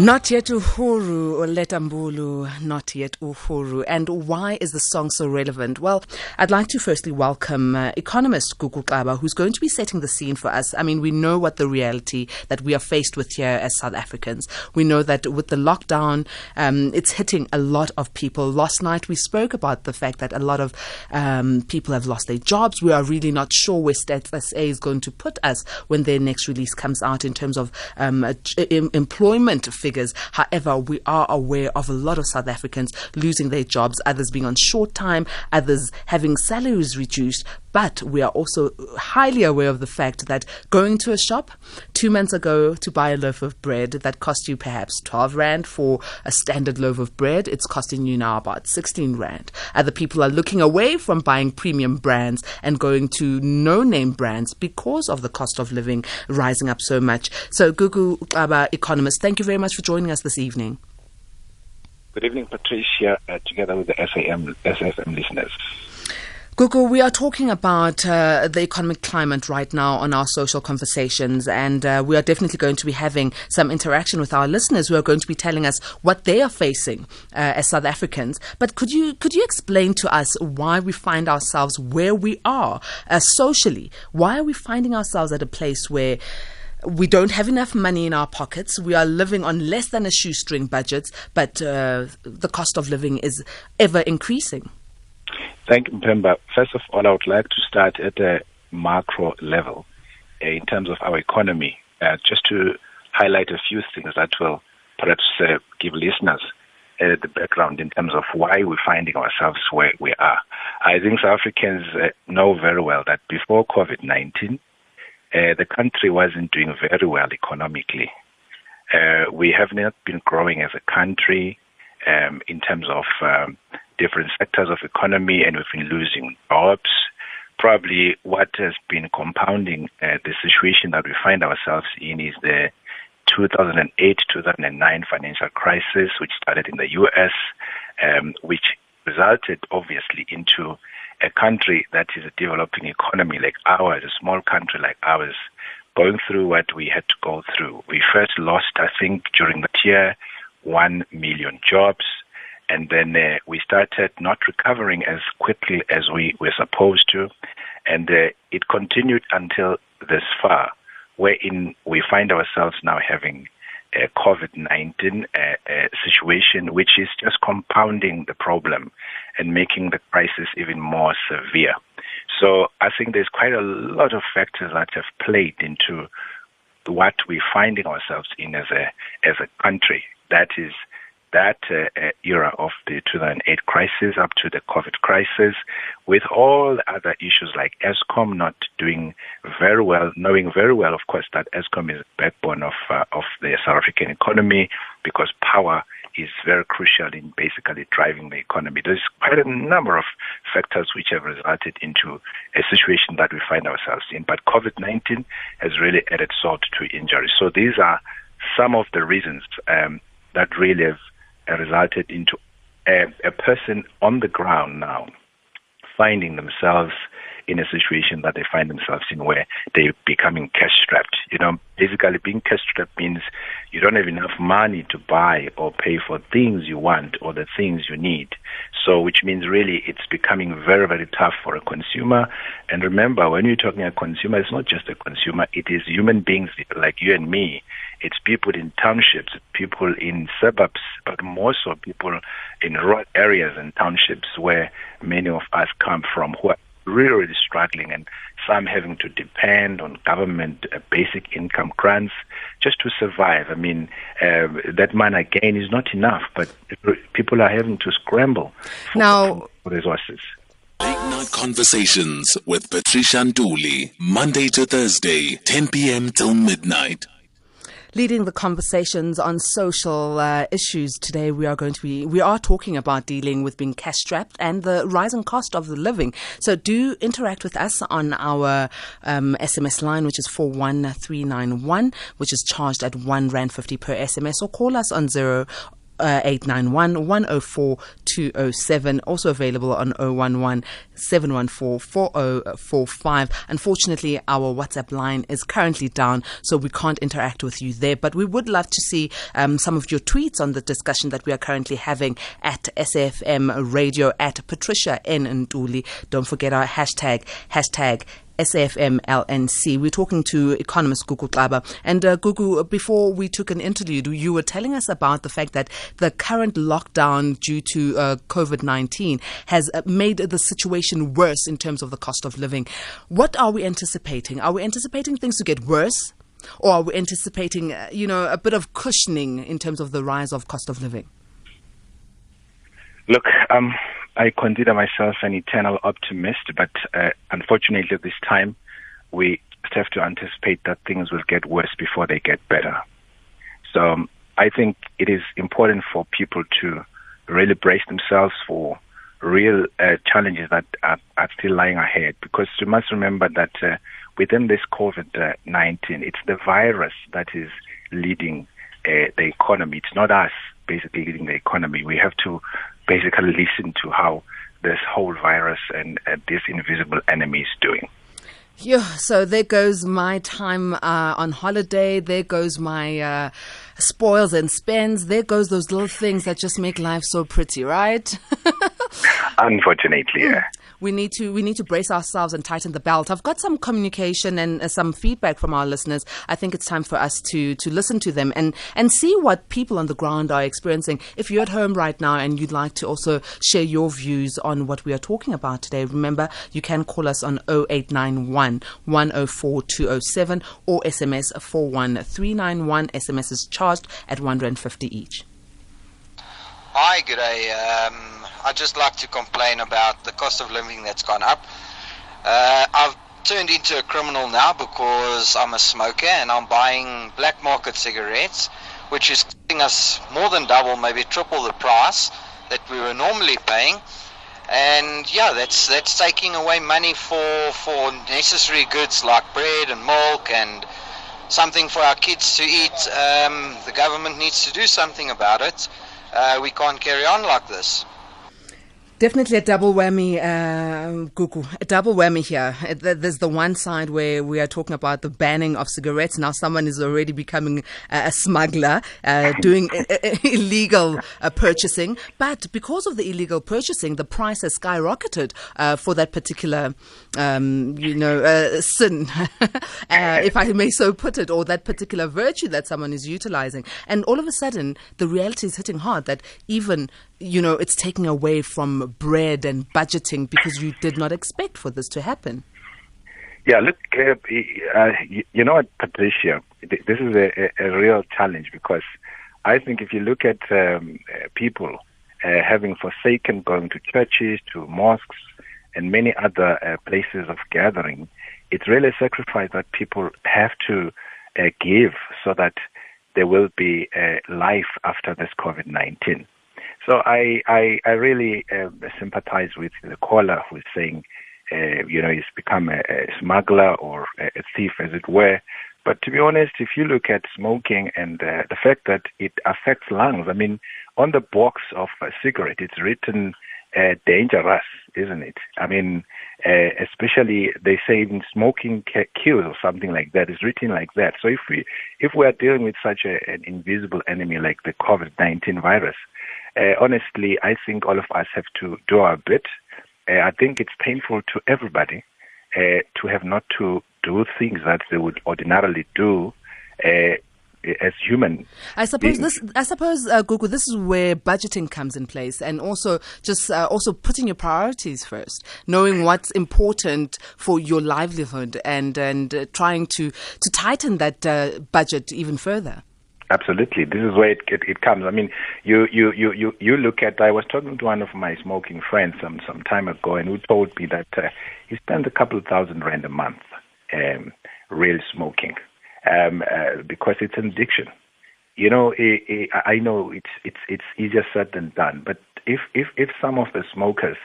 Not yet Uhuru Letta Mbulu, not yet Uhuru. And why is the song so relevant? Well, I'd like to firstly welcome uh, economist Gugu Xaba, who's going to be setting the scene for us. I mean, we know what the reality that we are faced with here as South Africans. We know that with the lockdown, um, it's hitting a lot of people. Last night we spoke about the fact that a lot of um, people have lost their jobs. We are really not sure where Stats SA is going to put us when their next release comes out in terms of um, employment figures figures. However, we are aware of a lot of South Africans losing their jobs, others being on short time, others having salaries reduced. But we are also highly aware of the fact that going to a shop two months ago to buy a loaf of bread that cost you perhaps 12 Rand for a standard loaf of bread, it's costing you now about 16 Rand. Other people are looking away from buying premium brands and going to no name brands because of the cost of living rising up so much. So, Gugu Xaba, economist, thank you very much for joining us this evening. Good evening, Patricia, uh, together with the SAM, SFM listeners. Gugu, we are talking about uh, the economic climate right now on our social conversations, and uh, we are definitely going to be having some interaction with our listeners who are going to be telling us what they are facing uh, as South Africans. But could you could you explain to us why we find ourselves where we are uh, socially? Why are we finding ourselves at a place where we don't have enough money in our pockets. We are living on less than a shoestring budget, but uh, the cost of living is ever increasing. Thank you, Mpemba. First of all, I would like to start at a macro level uh, in terms of our economy, uh, just to highlight a few things that will perhaps uh, give listeners uh, the background in terms of why we're finding ourselves where we are. I think South Africans uh, know very well that before COVID 19, uh, the country wasn't doing very well economically. Uh, we have not been growing as a country um, in terms of um, different sectors of economy and we've been losing jobs. Probably what has been compounding uh, the situation that we find ourselves in is the 2008-2009 financial crisis, which started in the U.S., um, which resulted obviously into a country that is a developing economy like ours, a small country like ours, going through what we had to go through. We first lost, I think, during that year, one million jobs and then uh, we started not recovering as quickly as we were supposed to, and uh, it continued until this far, wherein we find ourselves now having a COVID-19 uh, uh, situation, which is just compounding the problem and making the crisis even more severe. So I think there's quite a lot of factors that have played into what we're finding ourselves in as a as a country. That is that uh, era of the 2008 crisis up to the COVID crisis, with all other issues like Eskom not doing very well, knowing very well, of course, that Eskom is the backbone of uh, of the South African economy because power is very crucial in basically driving the economy. There's quite a number of factors which have resulted into a situation that we find ourselves in. But COVID-19 has really added salt to injury. So these are some of the reasons um, that really have resulted into a, a person on the ground now finding themselves in a situation that they find themselves in where they're becoming cash strapped. You know, basically being cash strapped means you don't have enough money to buy or pay for things you want or the things you need. So, which means really it's becoming very, very tough for a consumer. And remember, when you're talking a consumer, it's not just a consumer, it is human beings like you and me. It's people in townships, people in suburbs, but more so people in rural areas and townships where many of us come from who are really, really struggling and some having to depend on government uh, basic income grants just to survive. I mean, uh, that money again is not enough, but people are having to scramble for, now, for resources. Late Night Conversations with Patricia Nduli, Monday to Thursday, 10 p.m. till midnight leading the conversations on social uh, issues today. We are going to be we are talking about dealing with being cash strapped and the rising cost of the living. So do interact with us on our um, SMS line, which is four one three nine one, which is charged at one rand fifty per SMS, or call us on zero 0891 104 207. Also available on 011 714 4045. Unfortunately, our WhatsApp line is currently down, so we can't interact with you there. But we would love to see um, some of your tweets on the discussion that we are currently having at SFM Radio at Patricia N. Ntuli. Don't forget our hashtag, hashtag SAFMLNC. We're talking to economist Gugu Xaba. And uh, Gugu, before we took an interlude, you were telling us about the fact that the current lockdown due to uh, COVID 19 has uh, made the situation worse in terms of the cost of living. What are we anticipating? Are we anticipating things to get worse? Or are we anticipating, uh, you know, a bit of cushioning in terms of the rise of cost of living? Look, um, I consider myself an eternal optimist, but uh, unfortunately, at this time we have to anticipate that things will get worse before they get better. So um, I think it is important for people to really brace themselves for real uh, challenges that are, are, still lying ahead because you must remember that uh, within this COVID 19, it's the virus that is leading uh, the economy. It's not us basically leading the economy. We have to basically listen to how this whole virus and uh, this invisible enemy is doing. Yeah, so there goes my time uh, on holiday. There goes my uh, spoils and spends. There goes those little things that just make life so pretty, right? Unfortunately, yeah we need to we need to brace ourselves and tighten the belt. I've got some communication and uh, some feedback from our listeners. I think it's time for us to to listen to them and and see what people on the ground are experiencing. If you're at home right now and you'd like to also share your views on what we are talking about today, remember you can call us on 0891 104 207 or SMS 41391. SMS is charged at 150 each. Hi, good day. Um I'd just like to complain about the cost of living that's gone up. Uh, I've turned into a criminal now because I'm a smoker and I'm buying black market cigarettes, which is costing us more than double, maybe triple the price that we were normally paying. And yeah, that's that's taking away money for for necessary goods like bread and milk and something for our kids to eat. Um, the government needs to do something about it. Uh, we can't carry on like this. Definitely a double whammy, uh. A double whammy here. There's the one side where we are talking about the banning of cigarettes. Now someone is already becoming a smuggler, uh, doing illegal uh, purchasing. But because of the illegal purchasing, the price has skyrocketed uh, for that particular, um, you know, uh, sin, uh, if I may so put it, or that particular virtue that someone is utilizing. And all of a sudden, the reality is hitting hard that even you know, it's taking away from bread and budgeting because you did not expect for this to happen. Yeah, look, uh, uh, you know what, Patricia, this is a, a, real challenge because I think if you look at um, uh, people uh, having forsaken going to churches, to mosques, and many other uh, places of gathering, it's really a sacrifice that people have to uh, give so that there will be life after this COVID 19. So I, I, I really uh, sympathize with the caller who is saying, uh, you know, he's become a, a smuggler or a, a, thief, as it were. But to be honest, if you look at smoking and uh, the fact that it affects lungs, I mean, on the box of a cigarette, it's written uh, dangerous, isn't it? I mean, uh, especially they say in smoking kills or something like that. It's written like that. So if we if we are dealing with such a, an invisible enemy like the COVID-19 virus, uh, honestly, I think all of us have to do our bit. Uh, I think it's painful to everybody uh, to have not to do things that they would ordinarily do uh, as human. I suppose beings. this. I suppose uh, Gugu, this is where budgeting comes in place, and also just uh, also putting your priorities first, knowing what's important for your livelihood, and and uh, trying to to tighten that uh, budget even further. Absolutely, this is where it, it, it comes. I mean, you, you you you you look at. I was talking to one of my smoking friends some some time ago, and who told me that uh, he spends a couple of thousand rand a month, um, real smoking, um, uh, because it's an addiction. You know, it, it, I know it's it's it's easier said than done, but if if if some of the smokers,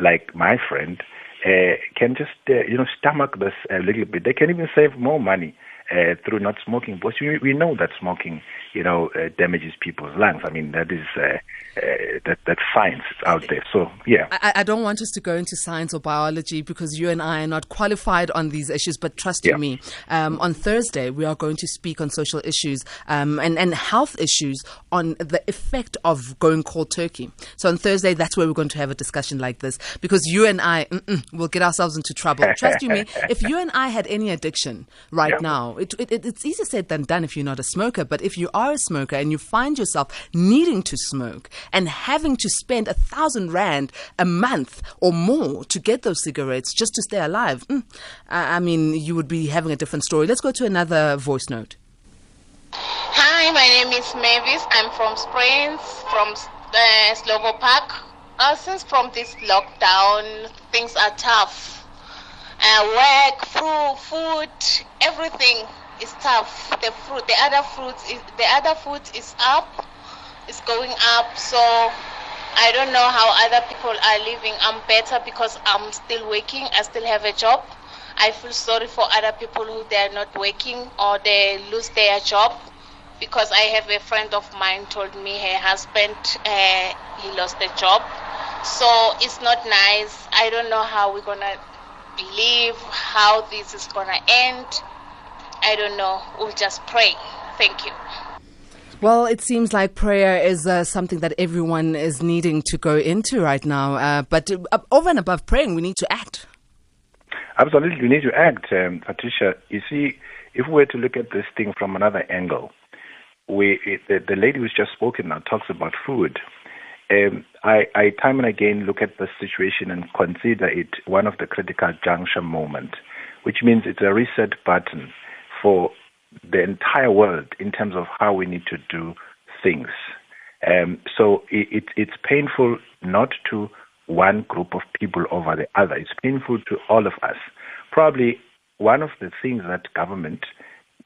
like my friend, uh, can just uh, you know stomach this a little bit, they can even save more money uh, through not smoking. Because we, we know that smoking, you know, uh, damages people's lungs. I mean, that is uh, uh, that that's science out there. So yeah, I, I, don't want us to go into science or biology because you and I are not qualified on these issues. But trust yeah. me, um, on Thursday we are going to speak on social issues um, and and health issues on the effect of going cold turkey. So on Thursday, that's where we're going to have a discussion like this because you and I will get ourselves into trouble. Trust you me, if you and I had any addiction right yeah. now, it, it, it's easier said than done if you're not a smoker. But if you are a smoker and you find yourself needing to smoke and having to spend a thousand rand a month or more to get those cigarettes just to stay alive, mm, I mean, you would be having a different story. Let's go to another voice note. Hi, my name is Mavis. I'm from Springs, from uh, Park. Uh, since from this lockdown, things are tough. Uh, work, fruit, food, everything is tough. The fruit, the other fruits, is, the other food is up, is going up. So I don't know how other people are living. I'm better because I'm still working. I still have a job. I feel sorry for other people who they are not working or they lose their job because I have a friend of mine told me her husband uh, he lost the job. So it's not nice. I don't know how we're gonna live, how this is gonna end. I don't know. We'll just pray. Thank you. Well, it seems like prayer is uh, something that everyone is needing to go into right now. Uh, but uh, over and above praying, we need to act. Absolutely, we need to act, um, Patricia. You see, if we were to look at this thing from another angle, we it, the, the lady who's just spoken now talks about food. Um, I, I time and again look at the situation and consider it one of the critical juncture moments, which means it's a reset button for the entire world in terms of how we need to do things. Um, so it, it, it's painful not to one group of people over the other. It's painful to all of us. Probably one of the things that government,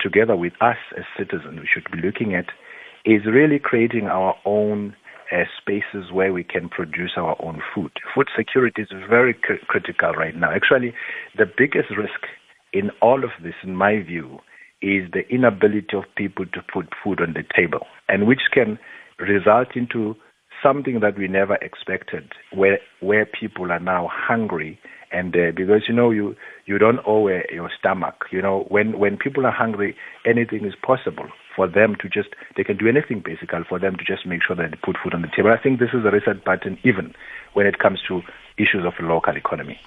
together with us as citizens, we should be looking at is really creating our own uh, spaces where we can produce our own food. Food security is very cr- critical right now. Actually, the biggest risk in all of this, in my view, is the inability of people to put food on the table, and which can result into something that we never expected, where where people are now hungry, and uh, because you know you you don't owe uh, your stomach. You know when when people are hungry, anything is possible for them to just they can do anything basically for them to just make sure that they put food on the table. I think this is a reset button even when it comes to issues of the local economy.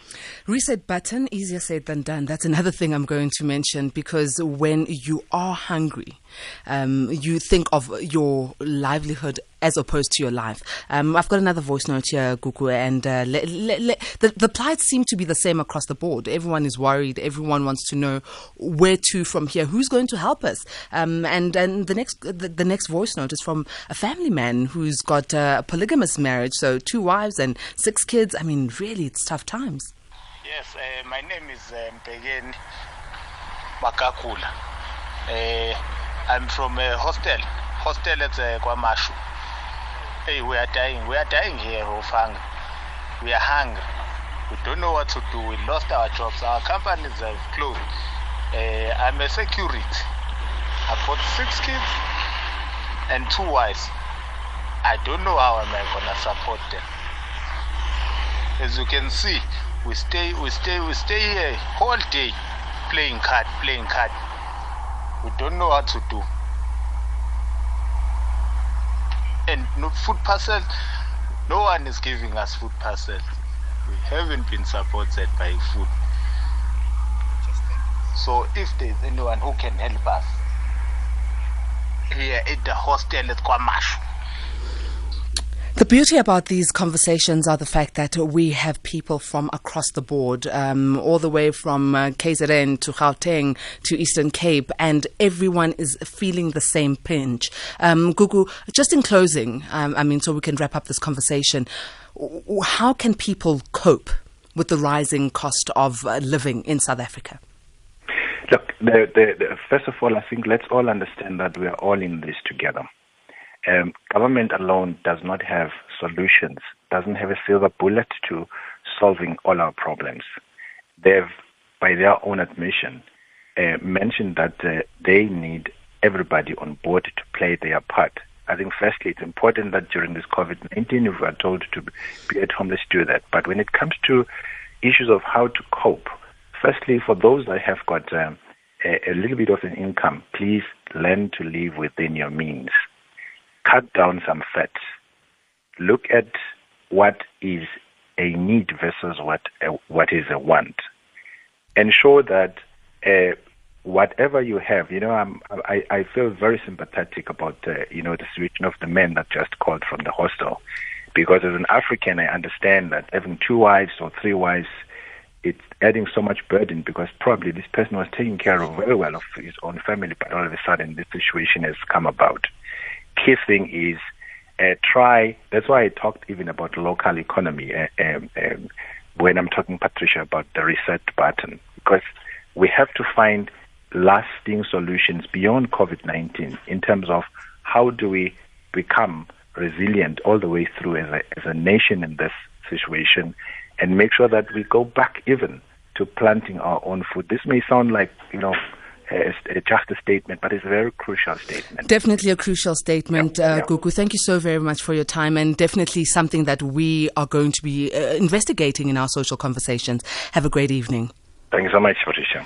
Reset button, easier said than done. That's another thing I'm going to mention because when you are hungry, um, you think of your livelihood as opposed to your life. Um, I've got another voice note here, Gugu, and uh, le, le, le, the, the plights seem to be the same across the board. Everyone is worried. Everyone wants to know where to from here. Who's going to help us? Um, and and the next the, the, next voice note is from a family man who's got a polygamous marriage, so two wives and six kids. I mean, really, it's tough times. Yes, uh, my name is uh, Makakula. Uh, I'm from a hostel. Hostel at uh, KwaMashu. Hey, we are dying. We are dying here. We are hungry. We don't know what to do. We lost our jobs. Our companies have closed. Uh, I'm a security. I've got six kids and two wives. I don't know how am I gonna support them. As you can see, we stay, we stay, we stay here whole day playing card, playing card. We don't know what to do. And no food parcel, no one is giving us food parcel. We haven't been supported by food. So if there's anyone who can help us here at the hostel at KwaMashu, the beauty about these conversations are the fact that we have people from across the board, um, all the way from uh, KZN to Gauteng to Eastern Cape, and everyone is feeling the same pinch. Um, Gugu, just in closing, um, I mean, so we can wrap up this conversation, how can people cope with the rising cost of uh, living in South Africa? Look, the, the, the, first of all, I think let's all understand that we are all in this together. Um, government alone does not have solutions, doesn't have a silver bullet to solving all our problems. They've, by their own admission, uh, mentioned that uh, they need everybody on board to play their part. I think firstly, it's important that during this COVID-19, if we are told to be at home, let's do that. But when it comes to issues of how to cope, firstly, for those that have got um, a, a little bit of an income, please learn to live within your means. Cut down some fat. Look at what is a need versus what a, what is a want. Ensure that uh, whatever you have, you know, I'm, I, I feel very sympathetic about, uh, you know, the situation of the men that just called from the hostel. Because as an African, I understand that having two wives or three wives, it's adding so much burden because probably this person was taking care of very well of his own family, but all of a sudden this situation has come about. Key thing is uh, try, that's why I talked even about local economy uh, um, um, when I'm talking, Patricia, about the reset button, because we have to find lasting solutions beyond COVID 19 in terms of how do we become resilient all the way through as a, as a nation in this situation and make sure that we go back even to planting our own food. This may sound like, you know, just a statement, but it's a very crucial statement. Definitely a crucial statement, uh, Gugu. Thank you so very much for your time, and definitely something that we are going to be uh, investigating in our social conversations. Have a great evening. Thank you so much, Patricia.